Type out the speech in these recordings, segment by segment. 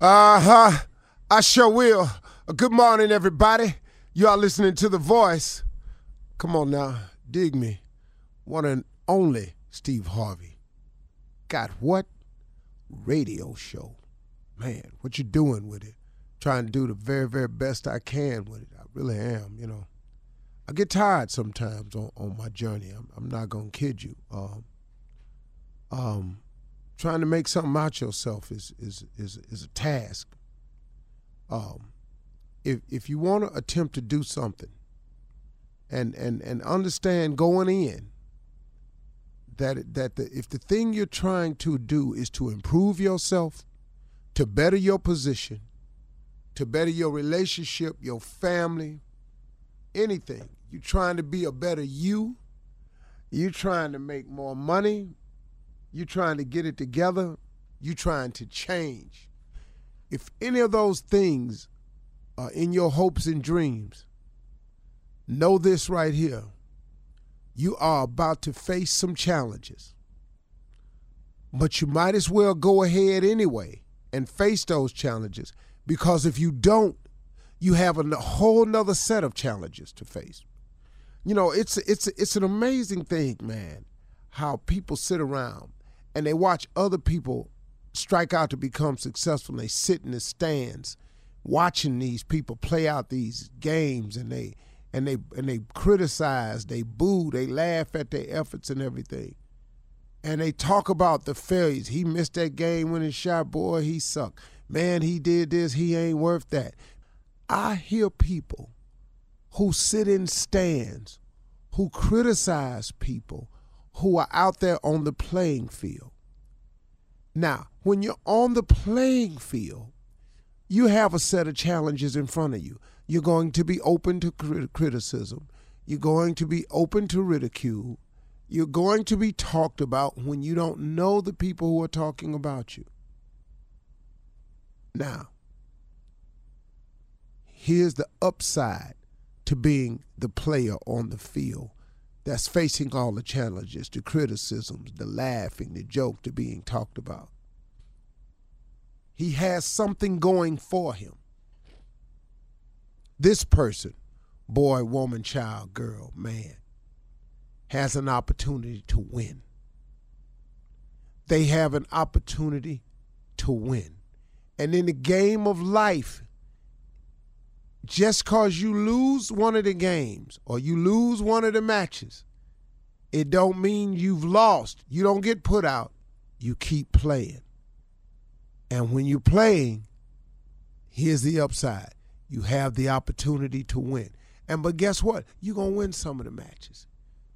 Uh huh. I sure will. Good morning, everybody. You are listening to The Voice. Come on now, dig me. One and only Steve Harvey. Got what? Radio show. Man, what you doing with it? Trying to do the very, very best I can with it. I really am, you know. I get tired sometimes on, on my journey. I'm, I'm not gonna kid you. Um, um, trying to make something out yourself is is is is a task. Um, if if you want to attempt to do something, and and and understand going in that that the, if the thing you're trying to do is to improve yourself, to better your position, to better your relationship, your family, anything, you're trying to be a better you. You're trying to make more money. You're trying to get it together. You're trying to change. If any of those things are in your hopes and dreams, know this right here. You are about to face some challenges. But you might as well go ahead anyway and face those challenges because if you don't, you have a whole nother set of challenges to face. You know, it's it's it's an amazing thing, man, how people sit around and they watch other people strike out to become successful. And they sit in the stands watching these people play out these games, and they and they and they criticize, they boo, they laugh at their efforts and everything. And they talk about the failures. He missed that game winning shot, boy, he sucked. Man, he did this, he ain't worth that. I hear people who sit in stands, who criticize people who are out there on the playing field. Now, when you're on the playing field, you have a set of challenges in front of you. You're going to be open to criticism. You're going to be open to ridicule. You're going to be talked about when you don't know the people who are talking about you. Now, here's the upside to being the player on the field that's facing all the challenges, the criticisms, the laughing, the joke, the being talked about. He has something going for him. This person, boy, woman, child, girl, man, has an opportunity to win. They have an opportunity to win. And in the game of life, just cause you lose one of the games or you lose one of the matches, it don't mean you've lost. You don't get put out. You keep playing. And when you're playing, here's the upside. You have the opportunity to win. And but guess what? You're gonna win some of the matches.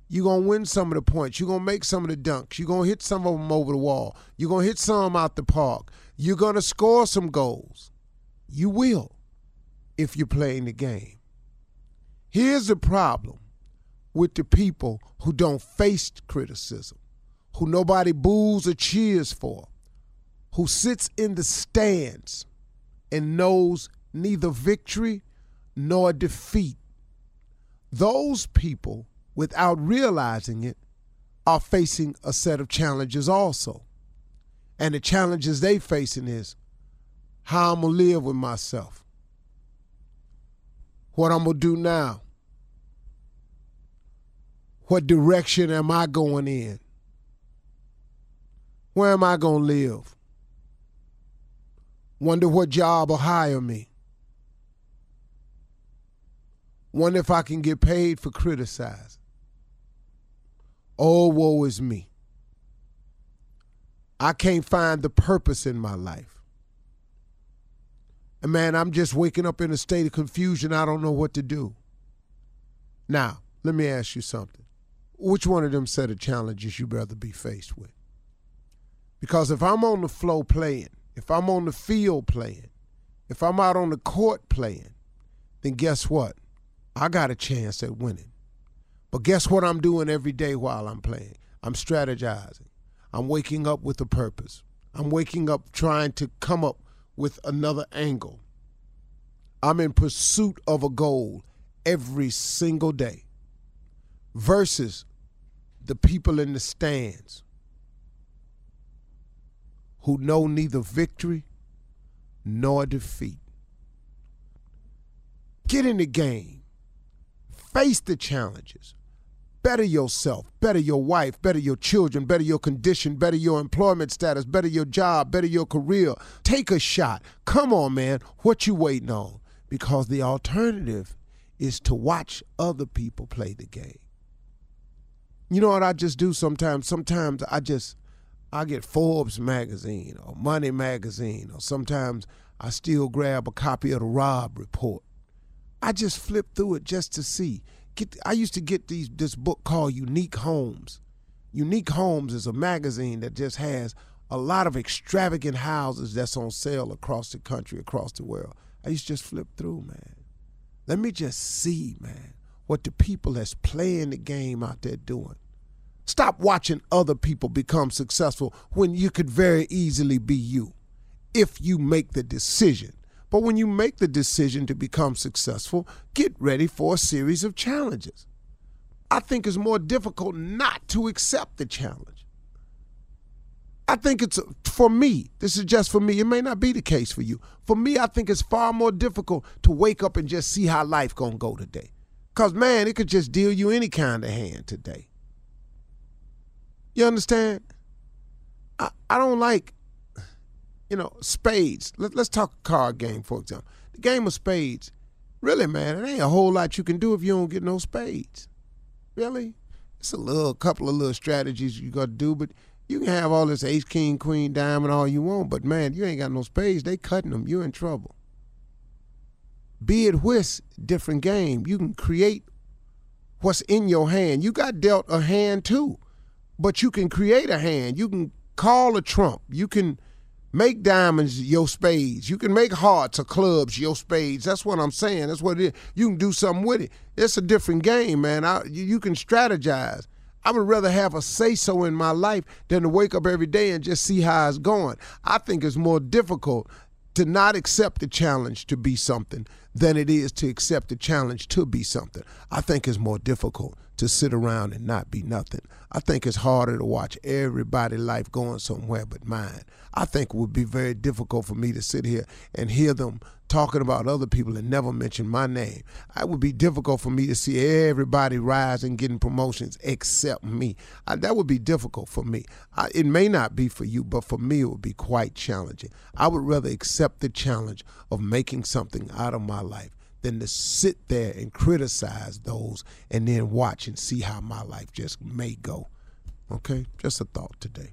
You're gonna win some of the points. You're gonna make some of the dunks. You're gonna hit some of them over the wall. You're gonna hit some out the park. You're gonna score some goals. You will if you're playing the game. Here's the problem with the people who don't face criticism, who nobody boos or cheers for, who sits in the stands and knows neither victory nor defeat. Those people, without realizing it, are facing a set of challenges also. And the challenges they facing is how I'm gonna live with myself what I'm going to do now. What direction am I going in? Where am I going to live? Wonder what job will hire me. Wonder if I can get paid for criticizing. Oh, woe is me. I can't find the purpose in my life. And man, I'm just waking up in a state of confusion. I don't know what to do. Now, let me ask you something. Which one of them set of challenges you'd rather be faced with? Because if I'm on the floor playing, if I'm on the field playing, if I'm out on the court playing, then guess what? I got a chance at winning. But guess what I'm doing every day while I'm playing? I'm strategizing. I'm waking up with a purpose. I'm waking up trying to come up with another angle. I'm in pursuit of a goal every single day versus the people in the stands who know neither victory nor defeat. Get in the game. Face the challenges. Better yourself, better your wife, better your children, better your condition, better your employment status, better your job, better your career. Take a shot. Come on, man. What you waiting on? Because the alternative is to watch other people play the game. You know what I just do sometimes? Sometimes I just I get Forbes magazine or Money magazine, or sometimes I still grab a copy of the Robb Report. I just flip through it just to see. Get, I used to get these this book called Unique Homes. Unique Homes is a magazine that just has a lot of extravagant houses that's on sale across the country, across the world. I used to just flip through, man. Let me just see, man, what the people that's playing the game out there doing. Stop watching other people become successful when you could very easily be you if you make the decision. But when you make the decision to become successful, get ready for a series of challenges. I think it's more difficult not to accept the challenge. I think it's for me, this is just for me. It may not be the case for you. For me, I think it's far more difficult to wake up and just see how life going to go today. Cuz man, it could just deal you any kind of hand today. You understand? I, I don't like, you know, spades. Let, let's talk a card game, for example. The game of spades, really, man, it ain't a whole lot you can do if you don't get no spades. Really? It's a little couple of little strategies you got to do, but you can have all this ace, king, queen, diamond, all you want, but man, you ain't got no spades. They cutting them. You're in trouble. Bid whist, different game. You can create what's in your hand. You got dealt a hand too, but you can create a hand. You can call a trump. You can make diamonds your spades. You can make hearts or clubs your spades. That's what I'm saying. That's what it is. You can do something with it. It's a different game, man. I, you, you can strategize. I would rather have a say so in my life than to wake up every day and just see how it's going. I think it's more difficult to not accept the challenge to be something than it is to accept the challenge to be something. I think it's more difficult to sit around and not be nothing. I think it's harder to watch everybody life going somewhere but mine. I think it would be very difficult for me to sit here and hear them talking about other people and never mention my name. It would be difficult for me to see everybody rise and getting promotions except me. I, that would be difficult for me. I, it may not be for you, but for me, it would be quite challenging. I would rather accept the challenge of making something out of my life than to sit there and criticize those and then watch and see how my life just may go. Okay? Just a thought today.